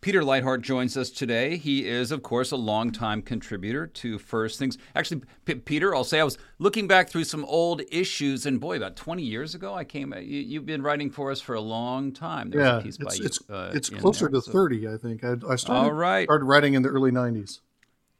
Peter Leithart joins us today. He is, of course, a longtime contributor to First Things. Actually, P- Peter, I'll say I was looking back through some old issues, and boy, about 20 years ago, I came. You, have been writing for us for a long time. There yeah, it's, you, it's, uh, it's closer there, to so. 30, I think. I, I started, all right. started writing in the early 90s.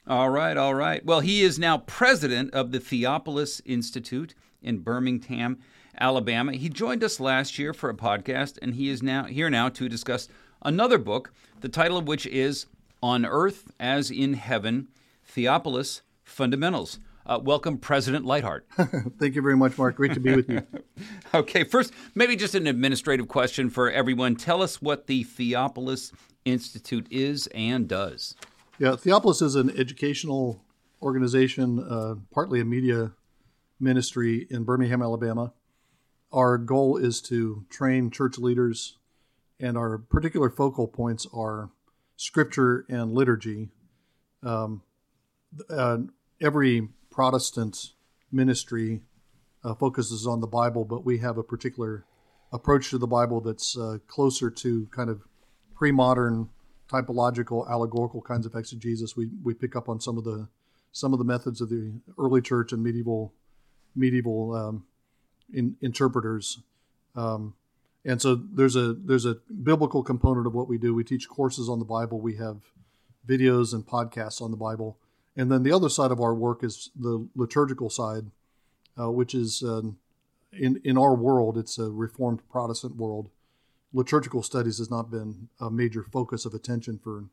All right, all right. Well, he is now president of the Theopolis Institute in Birmingham, Alabama. He joined us last year for a podcast, and he is now here now to discuss another book, the title of which is On Earth as in Heaven Theopolis Fundamentals. Uh, welcome, President Leithart. Thank you very much, Mark. Great to be with you. okay, first, maybe just an administrative question for everyone. Tell us what the Theopolis Institute is and does. Yeah, Theopolis is an educational organization, uh, partly a media ministry in Birmingham, Alabama. Our goal is to train church leaders and our particular focal points are scripture and liturgy. Um, uh, every Protestant ministry uh, focuses on the Bible, but we have a particular approach to the Bible that's uh, closer to kind of pre-modern typological, allegorical kinds of exegesis. We we pick up on some of the some of the methods of the early church and medieval medieval um, in, interpreters. Um, and so there's a there's a biblical component of what we do. We teach courses on the Bible. We have videos and podcasts on the Bible, and then the other side of our work is the liturgical side, uh, which is uh, in in our world. It's a Reformed Protestant world. Liturgical studies has not been a major focus of attention for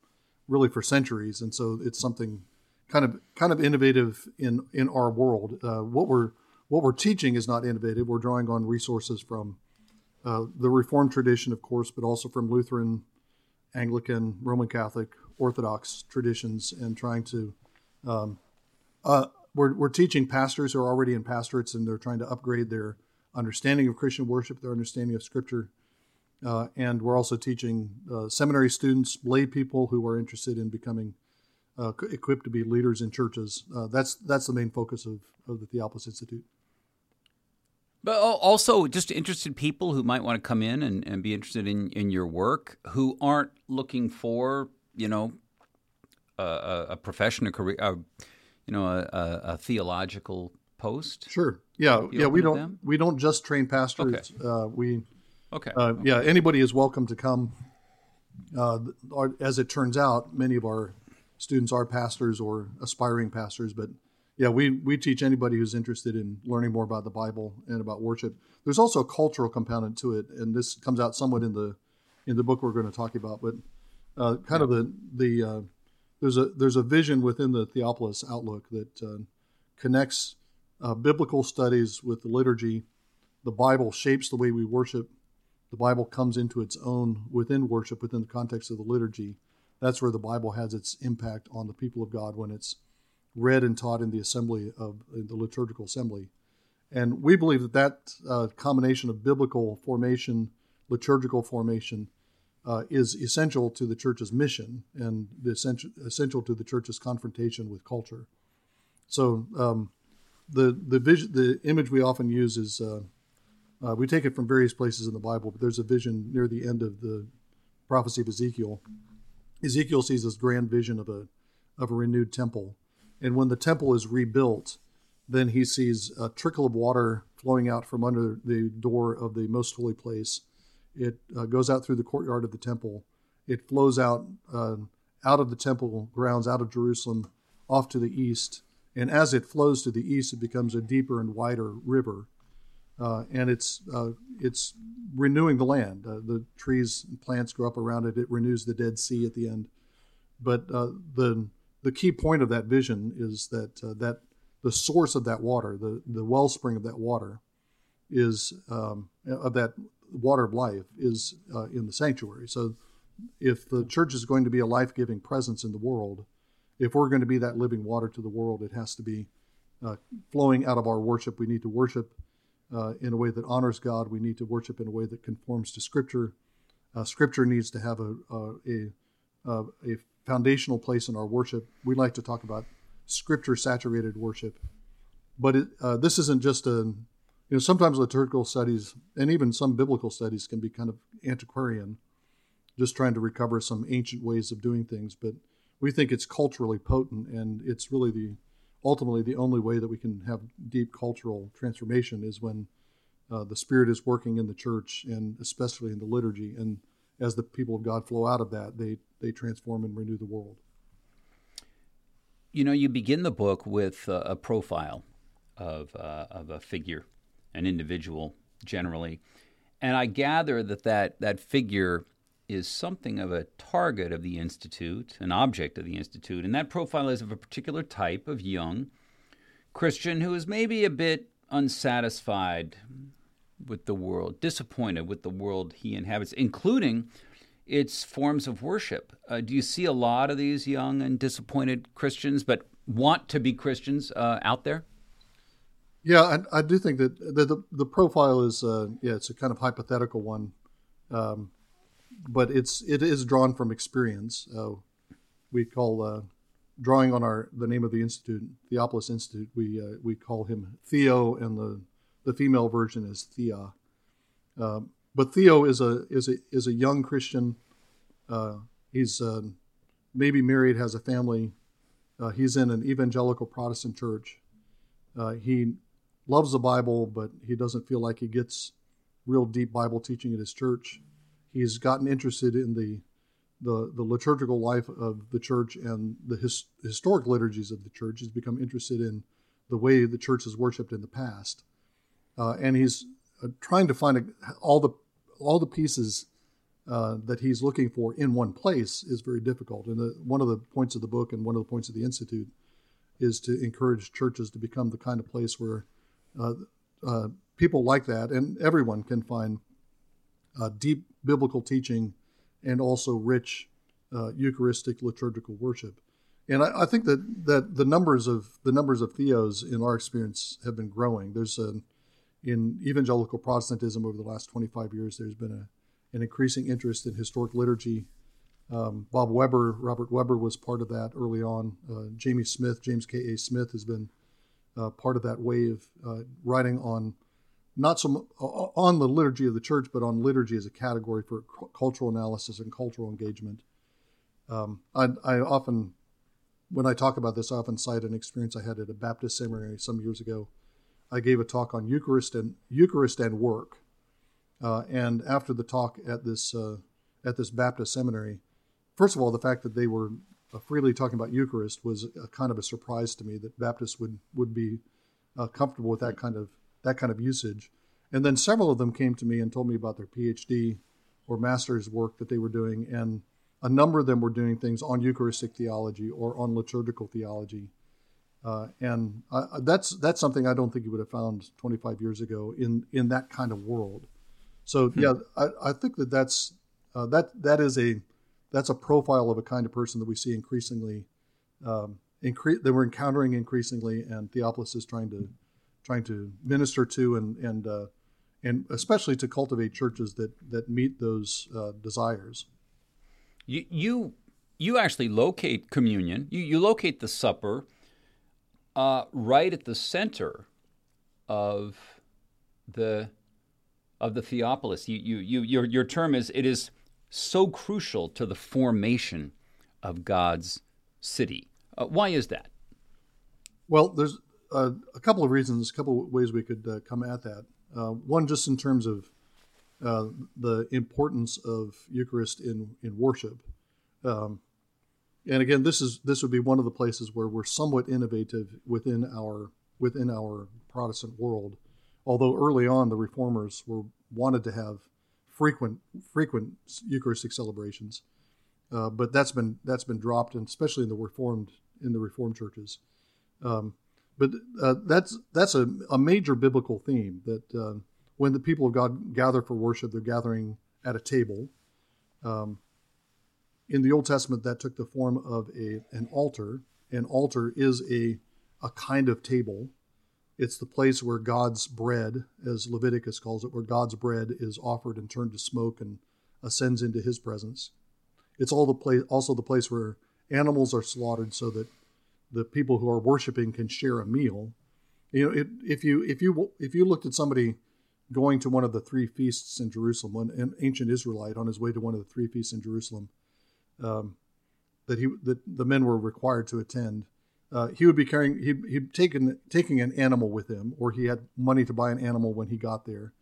really for centuries, and so it's something kind of kind of innovative in in our world. Uh, what we're what we're teaching is not innovative. We're drawing on resources from uh, the Reformed tradition, of course, but also from Lutheran, Anglican, Roman Catholic, Orthodox traditions, and trying to. Um, uh, we're, we're teaching pastors who are already in pastorates, and they're trying to upgrade their understanding of Christian worship, their understanding of Scripture. Uh, and we're also teaching uh, seminary students, lay people who are interested in becoming uh, equipped to be leaders in churches. Uh, that's that's the main focus of, of the Theopolis Institute. But also, just interested people who might want to come in and, and be interested in, in your work who aren't looking for, you know, a, a profession, a career, a, you know, a, a, theological post. Sure. Yeah. Yeah. We don't we don't just train pastors. Okay. Uh, we. Okay. Uh, okay. Yeah. Anybody is welcome to come. Uh, as it turns out, many of our students are pastors or aspiring pastors, but yeah, we, we teach anybody who's interested in learning more about the Bible and about worship. There's also a cultural component to it, and this comes out somewhat in the in the book we're going to talk about. But uh, kind yeah. of the the uh, there's a there's a vision within the Theopolis outlook that uh, connects uh, biblical studies with the liturgy. The Bible shapes the way we worship. The Bible comes into its own within worship, within the context of the liturgy. That's where the Bible has its impact on the people of God when it's read and taught in the assembly of the liturgical assembly. And we believe that that uh, combination of biblical formation, liturgical formation, uh, is essential to the church's mission and essential, essential to the church's confrontation with culture. So um, the the vision, the image we often use is uh, uh, we take it from various places in the Bible, but there's a vision near the end of the prophecy of Ezekiel. Ezekiel sees this grand vision of a of a renewed temple and when the temple is rebuilt, then he sees a trickle of water flowing out from under the door of the most holy place. It uh, goes out through the courtyard of the temple. It flows out uh, out of the temple grounds, out of Jerusalem, off to the east, and as it flows to the east, it becomes a deeper and wider river, uh, and it's uh, it's renewing the land. Uh, the trees and plants grow up around it. It renews the Dead Sea at the end. But uh, the the key point of that vision is that uh, that the source of that water, the the wellspring of that water, is um, of that water of life is uh, in the sanctuary. So, if the church is going to be a life giving presence in the world, if we're going to be that living water to the world, it has to be uh, flowing out of our worship. We need to worship uh, in a way that honors God. We need to worship in a way that conforms to Scripture. Uh, scripture needs to have a, a, a, a foundational place in our worship. We like to talk about Scripture saturated worship, but it, uh, this isn't just a you know sometimes liturgical studies and even some biblical studies can be kind of antiquarian, just trying to recover some ancient ways of doing things. But we think it's culturally potent, and it's really the ultimately the only way that we can have deep cultural transformation is when uh, the Spirit is working in the church and especially in the liturgy. And as the people of God flow out of that, they, they transform and renew the world. You know, you begin the book with a profile of, uh, of a figure, an individual generally. And I gather that that, that figure is something of a target of the Institute, an object of the Institute, and that profile is of a particular type of young Christian who is maybe a bit unsatisfied with the world, disappointed with the world he inhabits, including its forms of worship. Uh, do you see a lot of these young and disappointed Christians, but want to be Christians uh, out there? Yeah, I, I, do think that the, the, the profile is, uh, yeah, it's a kind of hypothetical one. Um, but it's it is drawn from experience. Uh, we call uh, drawing on our the name of the institute, Theopolis Institute. We uh, we call him Theo, and the the female version is Thea. Um, but Theo is a is a is a young Christian. Uh, he's uh, maybe married, has a family. Uh, he's in an evangelical Protestant church. he loves the Bible, but he doesn't feel like he gets real deep Bible teaching at his church he's gotten interested in the the, the liturgical life of the church and the his, historic liturgies of the church. He's become interested in the way the church has worshipped in the past, uh, and he's uh, trying to find a, all the all the pieces uh, that he's looking for in one place is very difficult. And the, one of the points of the book and one of the points of the institute is to encourage churches to become the kind of place where uh, uh, people like that and everyone can find uh, deep biblical teaching and also rich Eucharistic liturgical worship. And I, I, think that, that the numbers of the numbers of theos in our experience have been growing. There's a, in evangelical Protestantism over the last 25 years, there's been a, an increasing interest in historic liturgy. Um, Bob Webber, Robert Webber was part of that early on. Uh, Jamie Smith, James K. A. Smith has been uh, part of that wave, uh, writing on not so on the liturgy of the church, but on liturgy as a category for cultural analysis and cultural engagement. Um, I, I, often, when I talk about this, I often cite an experience I had at a Baptist seminary some years ago. I gave a talk on Eucharist and Eucharist and work, uh, and after the talk at this uh, at this Baptist seminary, first of all, the fact that they were uh, freely talking about Eucharist was a kind of a surprise to me that Baptists would would be uh, comfortable with that kind of that kind of usage. And then several of them came to me and told me about their PhD or master's work that they were doing. And a number of them were doing things on Eucharistic theology or on liturgical theology. Uh, and I, that's that's something I don't think you would have found 25 years ago in in that kind of world. So hmm. yeah, I, I, think that that's uh, that that is a that's a profile of a kind of person that we see increasingly um, incre- that we're encountering increasingly, and Theopolis is trying to trying to minister to and and uh, and especially to cultivate churches that that meet those uh, desires. You you you actually locate communion. You you locate the supper uh, right at the center of the of the Theopolis. You you you your your term is it is so crucial to the formation of God's city. Uh, why is that? Well, there's uh, a couple of reasons, a couple of ways we could uh, come at that. Uh, one, just in terms of the importance of Eucharist in, in worship. Um, and again, this is this would be one of the places where we're somewhat innovative within our within our Protestant world. Although early on, the reformers were wanted to have frequent frequent Eucharistic celebrations, uh, but that's been that's been dropped, and especially in the reformed in the reformed churches. Um, but uh, that's that's a, a, major biblical theme that uh, when the people of God gather for worship, they're gathering at a table. Um, in the Old Testament, that took the form of a an altar. An altar is a a kind of table. It's the place where God's bread, as Leviticus calls it, where God's bread is offered and turned to smoke and ascends into His presence. It's all the place, also the place where animals are slaughtered so that the people who are worshiping can share a meal. You know, it, if you if you if you looked at somebody going to one of the three feasts in Jerusalem, an ancient Israelite on his way to one of the three feasts in Jerusalem, um, that he that the men were required to attend. Uh, he would be carrying he'd, he'd taken taking an animal with him, or he had money to buy an animal when he got there.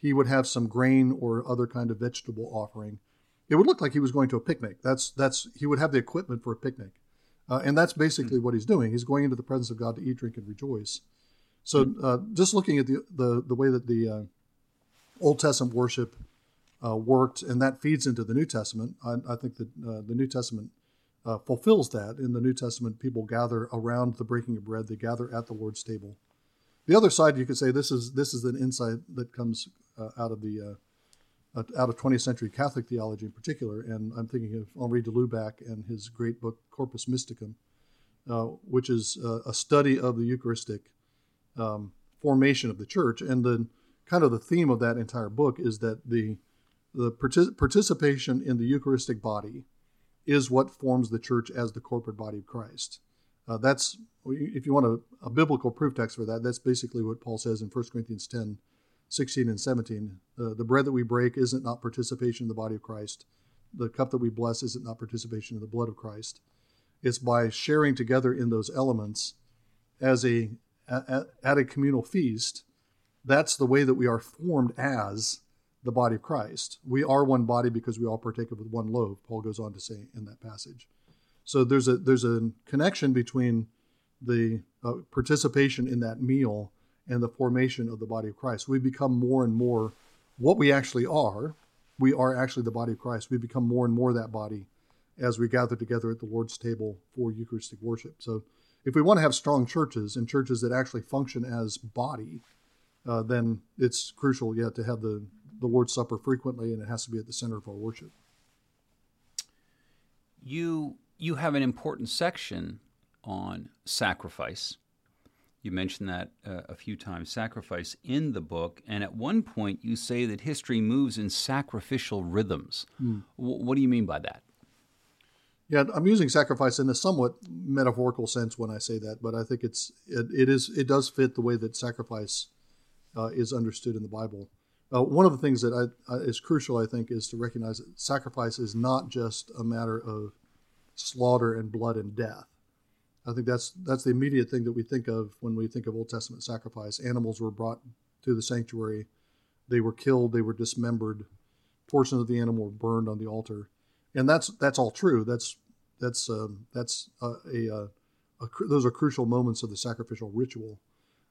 He would have some grain or other kind of vegetable offering. It would look like he was going to a picnic. That's that's he would have the equipment for a picnic, uh, and that's basically mm-hmm. what he's doing. He's going into the presence of God to eat, drink, and rejoice. So, hmm. uh, just looking at the, the the way that the uh, Old Testament worship uh, worked, and that feeds into the New Testament. I, I think that uh, the New Testament uh, fulfills that. In the New Testament, people gather around the breaking of bread; they gather at the Lord's table. The other side, you could say, this is this is an insight that comes uh, out of the uh, out of 20th century Catholic theology in particular, and I'm thinking of Henri de Lubac and his great book Corpus Mysticum, uh, which is a study of the Eucharistic um, formation of the Church, and the kind of the theme of that entire book is that the the partic- participation in the Eucharistic body is what forms the church as the corporate body of Christ. Uh, that's if you want a, a, biblical proof text for that, that's basically what Paul says in 1 Corinthians 10, 16 and 17. Uh, the bread that we break isn't not participation in the body of Christ. The cup that we bless isn't not participation in the blood of Christ. It's by sharing together in those elements as a at, at a communal feast. That's the way that we are formed as the body of Christ. We are one body because we all partake of one loaf, Paul goes on to say in that passage. So there's a there's a connection between the uh, participation in that meal and the formation of the body of Christ. We become more and more what we actually are. We are actually the body of Christ. We become more and more that body as we gather together at the Lord's table for Eucharistic worship. So if we want to have strong churches and churches that actually function as body, uh, then it's crucial, yeah, to have the the Lord's Supper frequently, and it has to be at the center of our worship. You you have an important section on sacrifice. You mentioned that uh, a few times, sacrifice in the book, and at one point you say that history moves in sacrificial rhythms. Mm. W- what do you mean by that? Yeah, I'm using sacrifice in a somewhat metaphorical sense when I say that, but I think it's it, it is it does fit the way that sacrifice uh, is understood in the Bible. Uh, one of the things that I, is crucial, I think, is to recognize that sacrifice is not just a matter of slaughter and blood and death. I think that's that's the immediate thing that we think of when we think of Old Testament sacrifice. Animals were brought to the sanctuary, they were killed, they were dismembered, portions of the animal were burned on the altar, and that's that's all true. That's that's um, that's a, a, those are crucial moments of the sacrificial ritual.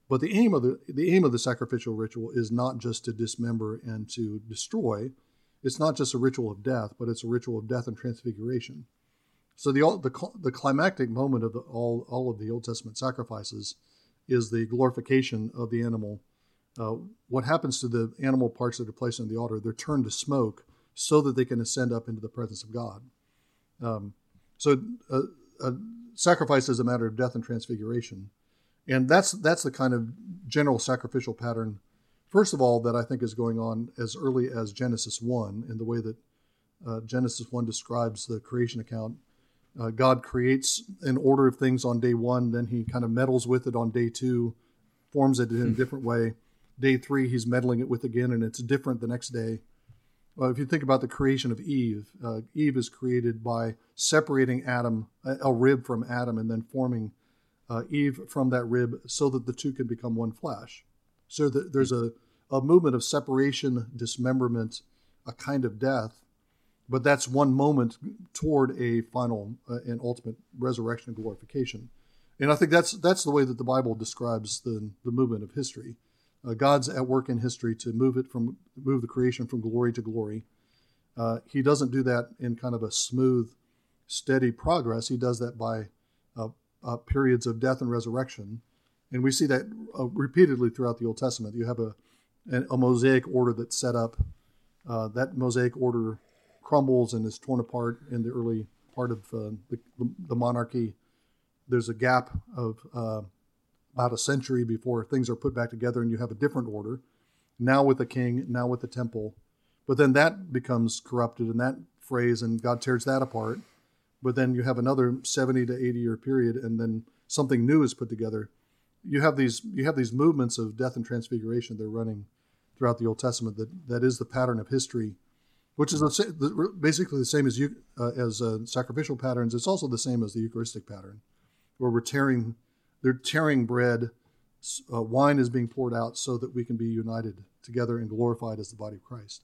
But the aim of the the aim of the sacrificial ritual is not just to dismember and to destroy. It's not just a ritual of death, but it's a ritual of death and transfiguration. So the the, the climactic moment of the, all all of the Old Testament sacrifices is the glorification of the animal. Uh, what happens to the animal parts that are placed on the altar? They're turned to smoke so that they can ascend up into the presence of God. Um, so a, uh, a sacrifice is a matter of death and transfiguration and that's that's the kind of general sacrificial pattern first of all that i think is going on as early as genesis 1 in the way that uh, genesis 1 describes the creation account. Uh, god creates an order of things on day one then he kind of meddles with it on day two forms it in a hmm. different way. Day three he's meddling it with again and it's different the next day. Well, if you think about the creation of eve uh, eve is created by separating adam a rib from adam and then forming uh, Eve from that rib so that the two can become one flesh. So that there's a, a movement of separation, dismemberment, a kind of death. but that's one moment toward a final uh, and ultimate resurrection and glorification. And I think that's that's the way that the Bible describes the the movement of history. Uh, God's at work in history to move it from move the creation from glory to glory. Uh, he doesn't do that in kind of a smooth, steady progress. He does that by uh, uh periods of death and resurrection, and we see that uh, repeatedly throughout the Old Testament. You have a a mosaic order that's set up. Uh, that mosaic order crumbles and is torn apart in the early part of the, the monarchy. There's a gap of about a century before things are put back together and you have a different order. Now with the king, now with the temple. But then that becomes corrupted in that phrase and God tears that apart. But then you have another 70 to 80 year period and then something new is put together. You have these you have these movements of death and transfiguration they're running throughout the Old Testament that, that is the pattern of history, which is basically the same as you, uh, as uh, sacrificial patterns. It's also the same as the Eucharistic pattern, where we're tearing they're tearing bread. Uh, wine is being poured out so that we can be united together and glorified as the body of Christ.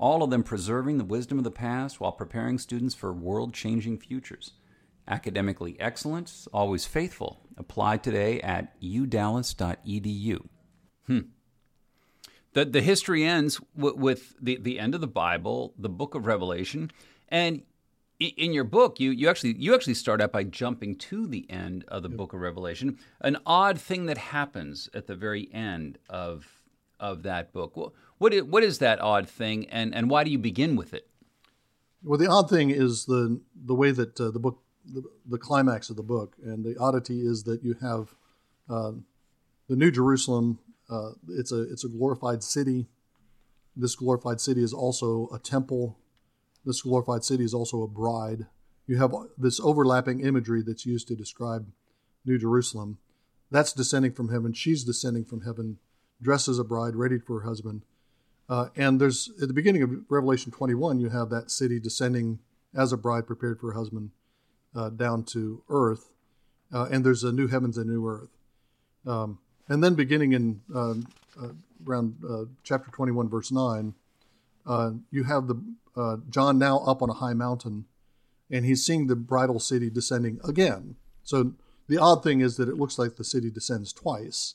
all of them preserving the wisdom of the past while preparing students for world changing futures. Academically excellent, always faithful. Apply today at udallas.edu. Hmm. The, the history ends w- with the, the end of the Bible, the book of Revelation, and in your book, you, you actually you actually start out by jumping to the end of the yep. book of Revelation. An odd thing that happens at the very end of of that book. What what is, what is that odd thing, and, and why do you begin with it? Well, the odd thing is the the way that uh, the book the, the, climax of the book, and the oddity is that you have uh, the New Jerusalem. Uh, it's a it's a glorified city. This glorified city is also a temple this glorified city is also a bride. You have this overlapping imagery that's used to describe New Jerusalem. That's descending from heaven. She's descending from heaven, dressed as a bride, ready for her husband. Uh, and there's at the beginning of Revelation 21, you have that city descending as a bride prepared for her husband uh, down to earth. Uh, and there's a new heavens and new earth. Um, and then beginning in um, uh, around uh, chapter 21, verse 9, uh, you have the John now up on a high mountain, and he's seeing the bridal city descending again. So the odd thing is that it looks like the city descends twice,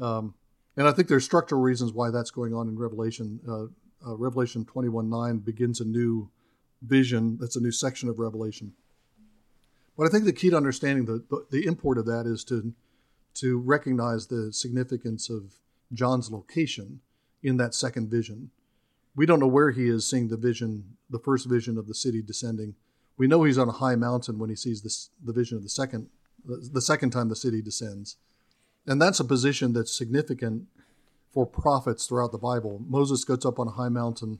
um, and I think there's structural reasons why that's going on in Revelation. Uh, uh Revelation 21:9 begins a new vision. That's a new section of Revelation. But I think the key to understanding the, the, the import of that is to to recognize the significance of John's location in that second vision we don't know where he is seeing the vision, the first vision of the city descending. We know he's on a high mountain when he sees this, the vision of the second, the second time the city descends. And that's a position that's significant for prophets throughout the Bible. Moses goes up on a high mountain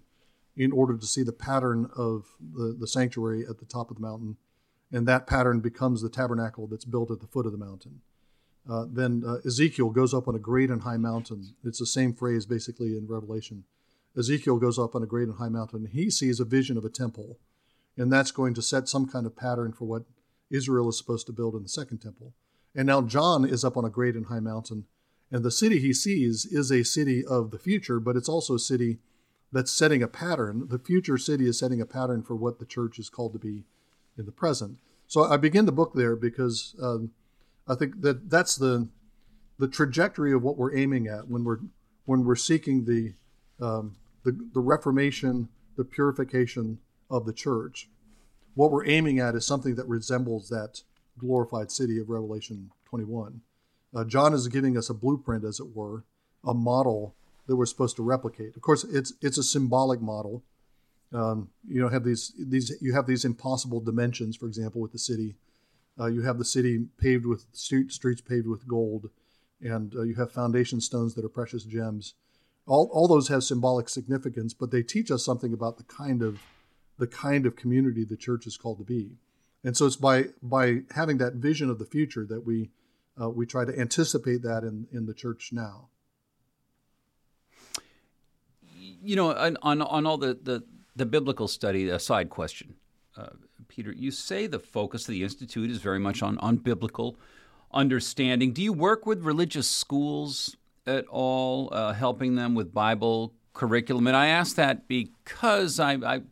in order to see the pattern of the, the sanctuary at the top of the mountain. And that pattern becomes the tabernacle that's built at the foot of the mountain. Uh, then uh, Ezekiel goes up on a great and high mountain. It's the same phrase basically in Revelation. Ezekiel goes up on a great and high mountain. He sees a vision of a temple, and that's going to set some kind of pattern for what Israel is supposed to build in the second temple. And now John is up on a great and high mountain, and the city he sees is a city of the future, but it's also a city that's setting a pattern. The future city is setting a pattern for what the church is called to be in the present. So I begin the book there because um, I think that that's the the trajectory of what we're aiming at when we're when we're seeking the um, the, the reformation, the purification of the church. What we're aiming at is something that resembles that glorified city of Revelation 21. Uh, John is giving us a blueprint, as it were, a model that we're supposed to replicate. Of course, it's it's a symbolic model. Um, you know, have these these you have these impossible dimensions. For example, with the city, uh, you have the city paved with street, streets paved with gold, and uh, you have foundation stones that are precious gems all, all those have symbolic significance, but they teach us something about the kind of the kind of community the church is called to be. And so it's by by having that vision of the future that we uh, we try to anticipate that in in the church now. You know, on on, on all the, the the biblical study, a side question, uh, Peter. You say the focus of the institute is very much on on biblical understanding. Do you work with religious schools at all, uh, helping them with Bible curriculum? And I ask that because I, I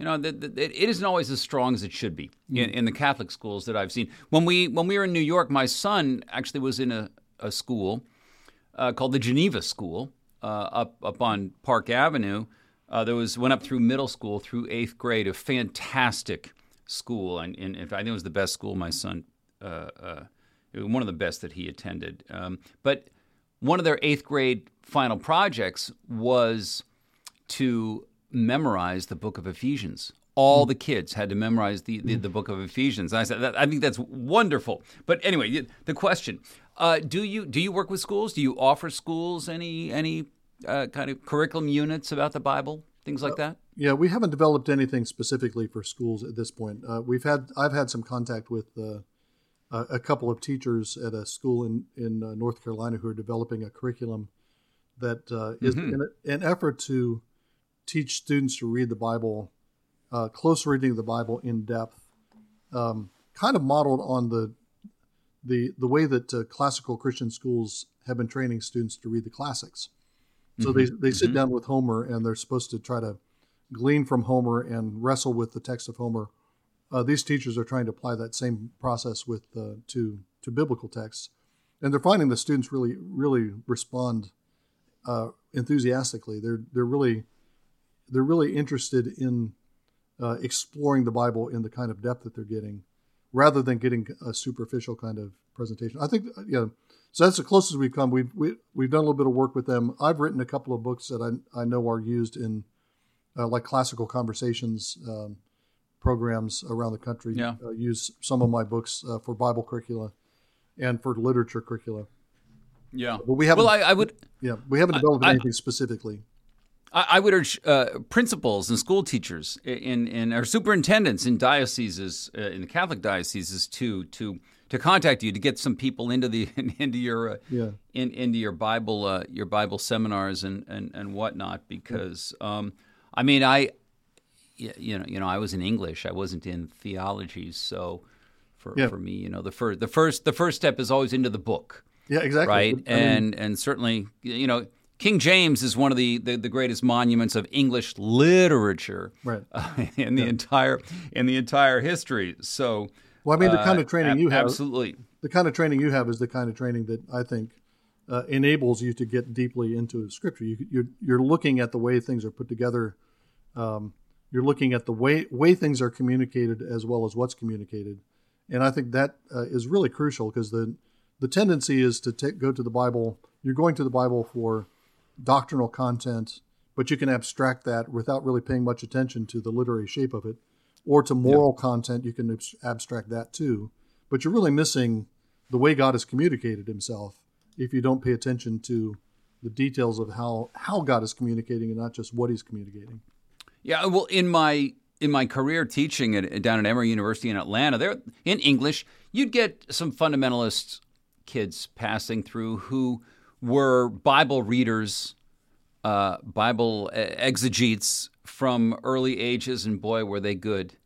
you know, the, the, it isn't always as strong as it should be in, in, the Catholic schools that I've seen. When we when we were in New York, my son actually was in a, a school uh, called the Geneva School uh, up up on Park Avenue. Uh, there was went up through middle school through eighth grade, a fantastic school, and, and I think it was the best school my son, uh, uh, one of the best that he attended. Um, but one of their eighth grade final projects was to memorize the book of Ephesians. All the kids had to memorize the, the, the book of Ephesians. And I said, I think that's wonderful. But anyway, the question: uh, Do you do you work with schools? Do you offer schools any any uh, kind of curriculum units about the Bible, things like that? Yeah, we haven't developed anything specifically for schools at this point. Uh, we've had I've had some contact with uh, a couple of teachers at a school in in uh, North Carolina who are developing a curriculum that uh, is mm-hmm. in a, an effort to teach students to read the Bible, uh, close reading of the Bible in depth, um, kind of modeled on the the the way that uh, classical Christian schools have been training students to read the classics. So mm-hmm. they they sit mm-hmm. down with Homer and they're supposed to try to glean from Homer and wrestle with the text of Homer. Uh, these teachers are trying to apply that same process with uh, to to biblical texts, and they're finding the students really really respond uh, enthusiastically. They're they're really they're really interested in uh, exploring the Bible in the kind of depth that they're getting, rather than getting a superficial kind of presentation. I think, uh, yeah. So that's the closest we've come. We've we, have we have done a little bit of work with them. I've written a couple of books that I I know are used in uh, like classical conversations um, programs around the country. Yeah. Uh, use some of my books uh, for Bible curricula and for literature curricula. Yeah. But we haven't. Well, I, I would. Yeah, we haven't developed I, anything specifically. I, would urge uh, principals and school teachers in, in or superintendents in dioceses uh, in the Catholic dioceses to to to contact you to get some people into the into your uh, yeah. in, into your Bible uh, your Bible seminars and and, and whatnot because um, I mean I you know you know I was in English. I wasn't in theology. So for yeah. for me you know the first the first the first step is always into the book. Yeah exactly. Right? I mean, and and certainly you know King James is one of the, the, the greatest monuments of English literature right. uh, in the yeah. entire in the entire history. So, well, I mean, the kind of uh, training uh, you have, absolutely, the kind of training you have is the kind of training that I think uh, enables you to get deeply into Scripture. You, are you're, you're looking at the way things are put together. Um, you're looking at the way way things are communicated as well as what's communicated, and I think that uh, is really crucial because the the tendency is to take, go to the Bible. You're going to the Bible for doctrinal content, but you can abstract that without really paying much attention to the literary shape of it, or to moral yeah. content, you can abstract that too. But you're really missing the way God has communicated Himself if you don't pay attention to the details of how how God is communicating and not just what He's communicating. Yeah, well, in my in my career teaching at, down at Emory University in Atlanta, there in English, you'd get some fundamentalist kids passing through who were Bible readers, uh, Bible exegetes from early ages, and boy, were they good.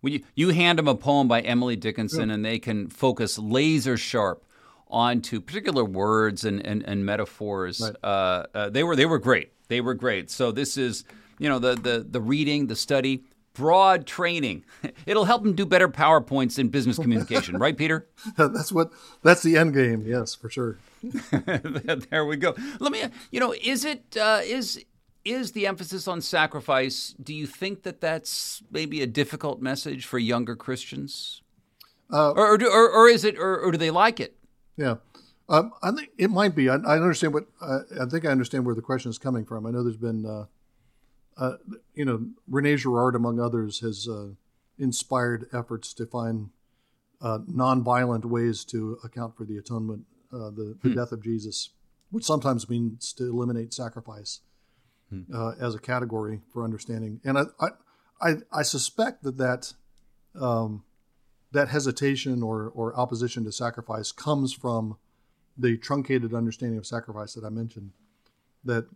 When you, you hand them a poem by Emily Dickinson, yeah. and they can focus laser sharp onto particular words and, and, and metaphors. Right. Uh, uh, they were they were great. They were great. So this is you know the the the reading, the study, broad training. It'll help them do better PowerPoints in business communication, right, Peter? that's what that's the end game. Yes, for sure. there we go. Let me, you know, is it uh, is is the emphasis on sacrifice? Do you think that that's maybe a difficult message for younger Christians, uh, or, or, or, or, is it, or, or, do they like it? Yeah, um, I think it might be. I, I understand what uh, I think. I understand where the question is coming from. I know there's been, uh, uh, you know, Rene Girard, among others, has uh, inspired efforts to find nonviolent ways to account for the atonement uh, the, the hmm. death of Jesus, which sometimes means to eliminate sacrifice hmm. uh, as a category for understanding. And I, I, I, I suspect that that um, that hesitation or or opposition to sacrifice comes from the truncated understanding of sacrifice that I mentioned. That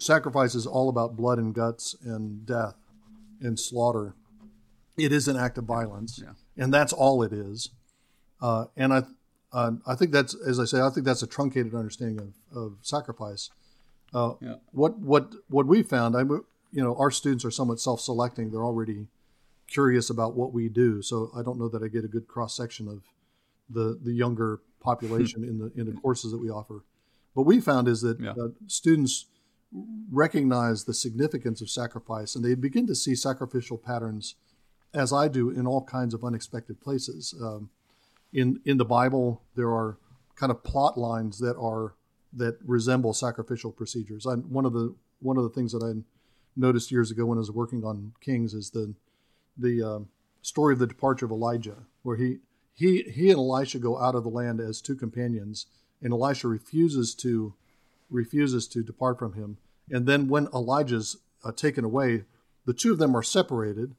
sacrifice is all about blood and guts and death and slaughter. It is an act of violence, yeah. and that's all it is. Uh, and I, uh, I think that's, as I say, I think that's a truncated understanding of, of sacrifice. Uh, yeah. What what what we found, I, you know, our students are somewhat self-selecting. They're already curious about what we do, so I don't know that I get a good cross section of the the younger population in the in the courses that we offer. What we found is that yeah. students recognize the significance of sacrifice and they begin to see sacrificial patterns as I do in all kinds of unexpected places. Um, in in the Bible, there are kind of plot lines that are that resemble sacrificial procedures. I, one of the one of the things that I noticed years ago when I was working on Kings is the the uh, story of the departure of Elijah, where he he he and Elisha go out of the land as two companions, and Elisha refuses to refuses to depart from him. And then when Elijah's uh, taken away, the two of them are separated.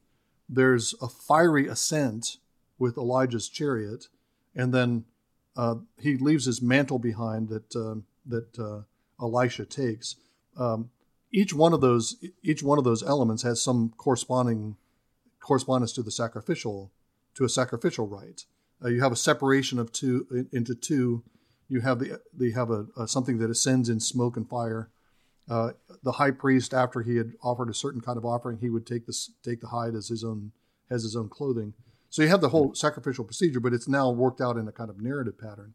There's a fiery ascent with Elijah's chariot, and then uh, he leaves his mantle behind that uh, that uh, Elisha takes. Um, each one of those each one of those elements has some corresponding correspondence to the sacrificial to a sacrificial rite. Uh, you have a separation of two into two you have the they have a, a something that ascends in smoke and fire. Uh, the high priest, after he had offered a certain kind of offering, he would take this take the hide as his own as his own clothing. So you have the whole sacrificial procedure, but it's now worked out in a kind of narrative pattern.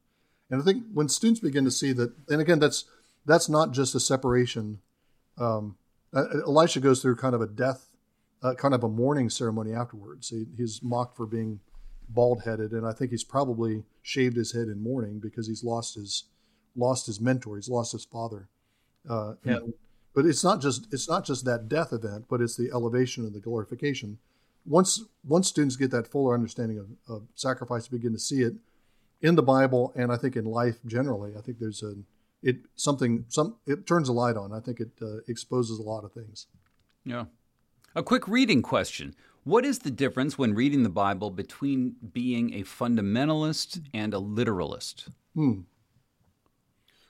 And I think when students begin to see that, and again, that's that's not just a separation. Um, Elisha goes through kind of a death, uh, kind of a mourning ceremony afterwards. He, he's mocked for being bald headed, and I think he's probably shaved his head in mourning because he's lost his lost his mentor, he's lost his father. Uh, hmm. and but it's not just it's not just that death event, but it's the elevation and the glorification. Once once students get that fuller understanding of, of sacrifice, begin to see it in the Bible, and I think in life generally, I think there's a it something some it turns a light on. I think it uh, exposes a lot of things. Yeah. A quick reading question. What is the difference when reading the Bible between being a fundamentalist and a literalist? Hmm.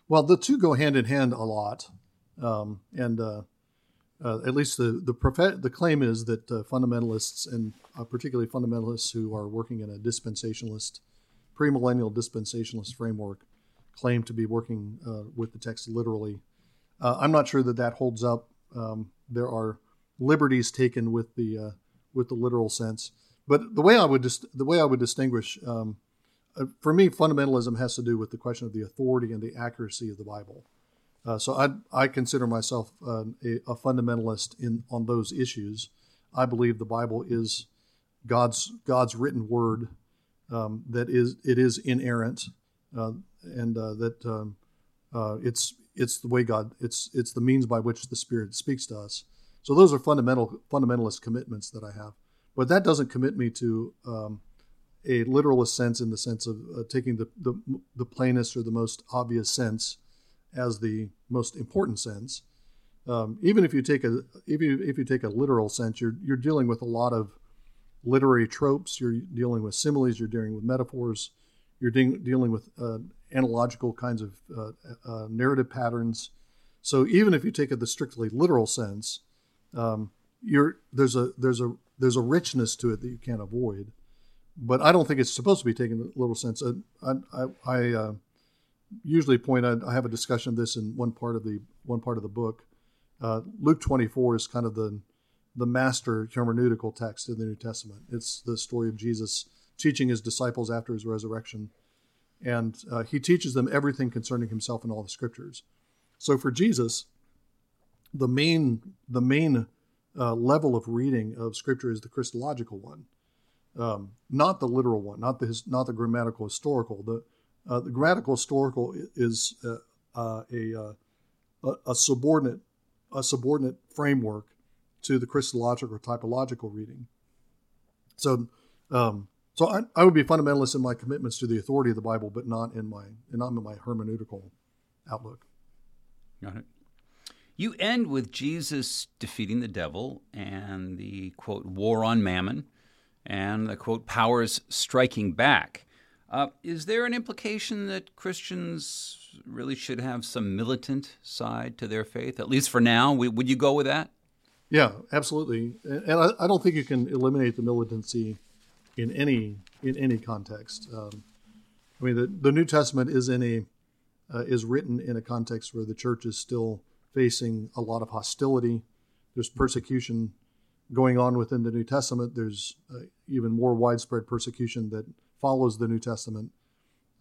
Well, the two go hand in hand a lot, um, and uh, uh, at least the the, the claim is that uh, fundamentalists, and uh, particularly fundamentalists who are working in a dispensationalist, premillennial dispensationalist framework, claim to be working uh, with the text literally. Uh, I'm not sure that that holds up. Um, there are liberties taken with the with the literal sense. But the way I would dis- the way I would distinguish, um, uh, for me, fundamentalism has to do with the question of the authority and the accuracy of the Bible. Uh, so I I consider myself uh, a, a, fundamentalist in on those issues. I believe the Bible is God's God's written word um, that is it is inerrant uh, and uh, that um, uh, it's it's the way God it's it's the means by which the Spirit speaks to us. So those are fundamental fundamentalist commitments that I have. But that doesn't commit me to um, a literalist sense in the sense of uh, taking the, the, the plainest or the most obvious sense as the most important sense. Um, even if you take a if you if you take a literal sense, you're you're dealing with a lot of literary tropes. You're dealing with similes. You're dealing with metaphors. You're de- dealing with uh, analogical kinds of uh, uh, narrative patterns. So even if you take it the strictly literal sense, um, you're there's a there's a there's a richness to it that you can't avoid. But I don't think it's supposed to be taken in a little sense. I I, I uh, usually point out I have a discussion of this in one part of the one part of the book. Uh, Luke 24 is kind of the the master hermeneutical text in the New Testament. It's the story of Jesus teaching his disciples after his resurrection, and uh, he teaches them everything concerning himself in all the scriptures. So for Jesus, the main the main uh, level of reading of Scripture is the Christological one, um, not the literal one, not the not the grammatical historical. The uh, the grammatical historical is uh, uh a, uh, a subordinate a subordinate framework to the Christological or typological reading. So, um, so I, I, would be fundamentalist in my commitments to the authority of the Bible, but not in my not in my hermeneutical outlook. Got it. You end with Jesus defeating the devil and the quote war on mammon and the quote, powers striking back. Uh, is there an implication that Christians really should have some militant side to their faith, at least for now? Would you go with that? Yeah, absolutely. And I, I don't think you can eliminate the militancy in any in any context. Um, I mean, the, the New Testament is in a uh, is written in a context where the church is still facing a lot of hostility. There's persecution going on within the New Testament. There's uh, even more widespread persecution that follows the New Testament.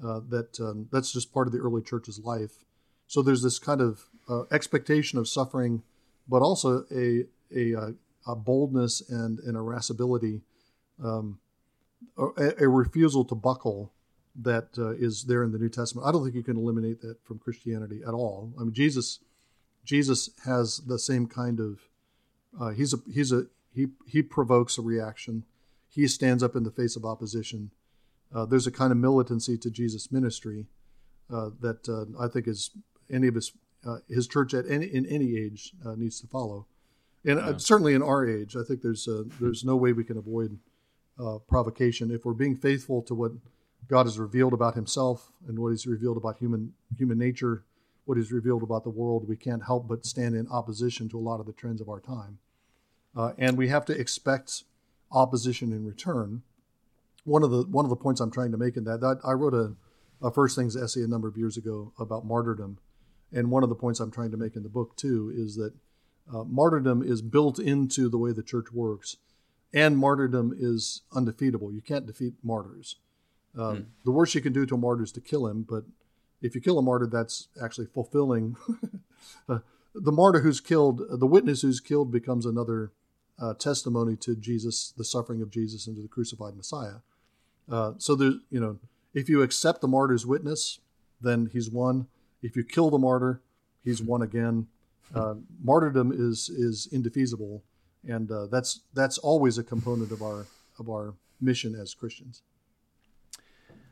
Uh, that um, that's just part of the early church's life. So there's this kind of uh, expectation of suffering, but also a a, uh, a boldness and an irascibility, um, a, a, refusal to buckle that uh, is there in the New Testament. I don't think you can eliminate that from Christianity at all. I mean, Jesus Jesus has the same kind of uh, he's a he's a he he provokes a reaction. He stands up in the face of opposition. Uh, there's a kind of militancy to Jesus' ministry uh, that uh, I think is any of his uh, his church at any in any age uh, needs to follow, and yeah. certainly in our age, I think there's there's no way we can avoid provocation if we're being faithful to what God has revealed about Himself and what He's revealed about human human nature what is revealed about the world, we can't help but stand in opposition to a lot of the trends of our time. Uh, and we have to expect opposition in return. One of the one of the points I'm trying to make in that, that I wrote a, a first things essay a number of years ago about martyrdom, and one of the points I'm trying to make in the book too is that uh, martyrdom is built into the way the church works, and martyrdom is undefeatable. You can't defeat martyrs. Uh, mm. The worst you can do to a martyr is to kill him, but if you kill a martyr, that's actually fulfilling. uh, the martyr who's killed, the witness who's killed, becomes another uh, testimony to Jesus, the suffering of Jesus, and to the crucified Messiah. Uh, so there's, you know, if you accept the martyr's witness, then he's won. If you kill the martyr, he's won again. Uh, martyrdom is is indefeasible, and uh, that's that's always a component of our of our mission as Christians.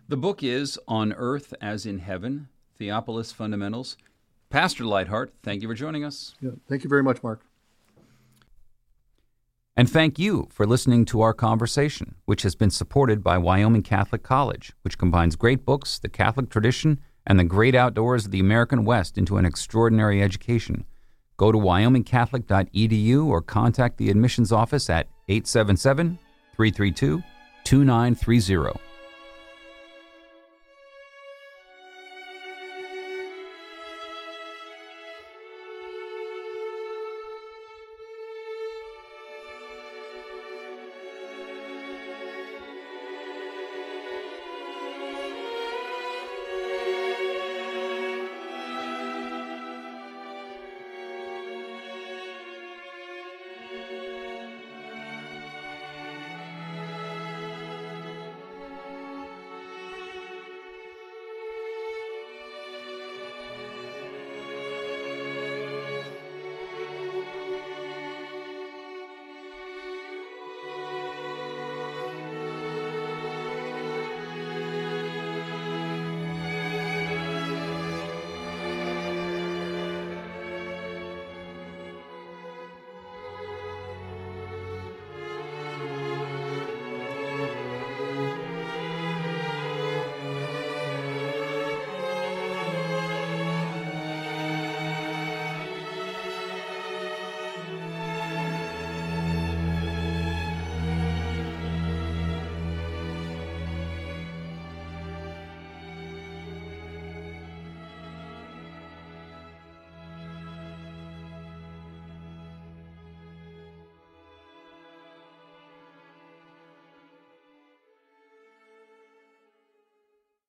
The book is On Earth as in Heaven Theopolis Fundamentals. Pastor Leithart, thank you for joining us. Yeah, thank you very much, Mark. And thank you for listening to our conversation, which has been supported by Wyoming Catholic College, which combines great books, the Catholic tradition, and the great outdoors of the American West into an extraordinary education. Go to wyomingcatholic.edu or contact the admissions office at 877 332 2930.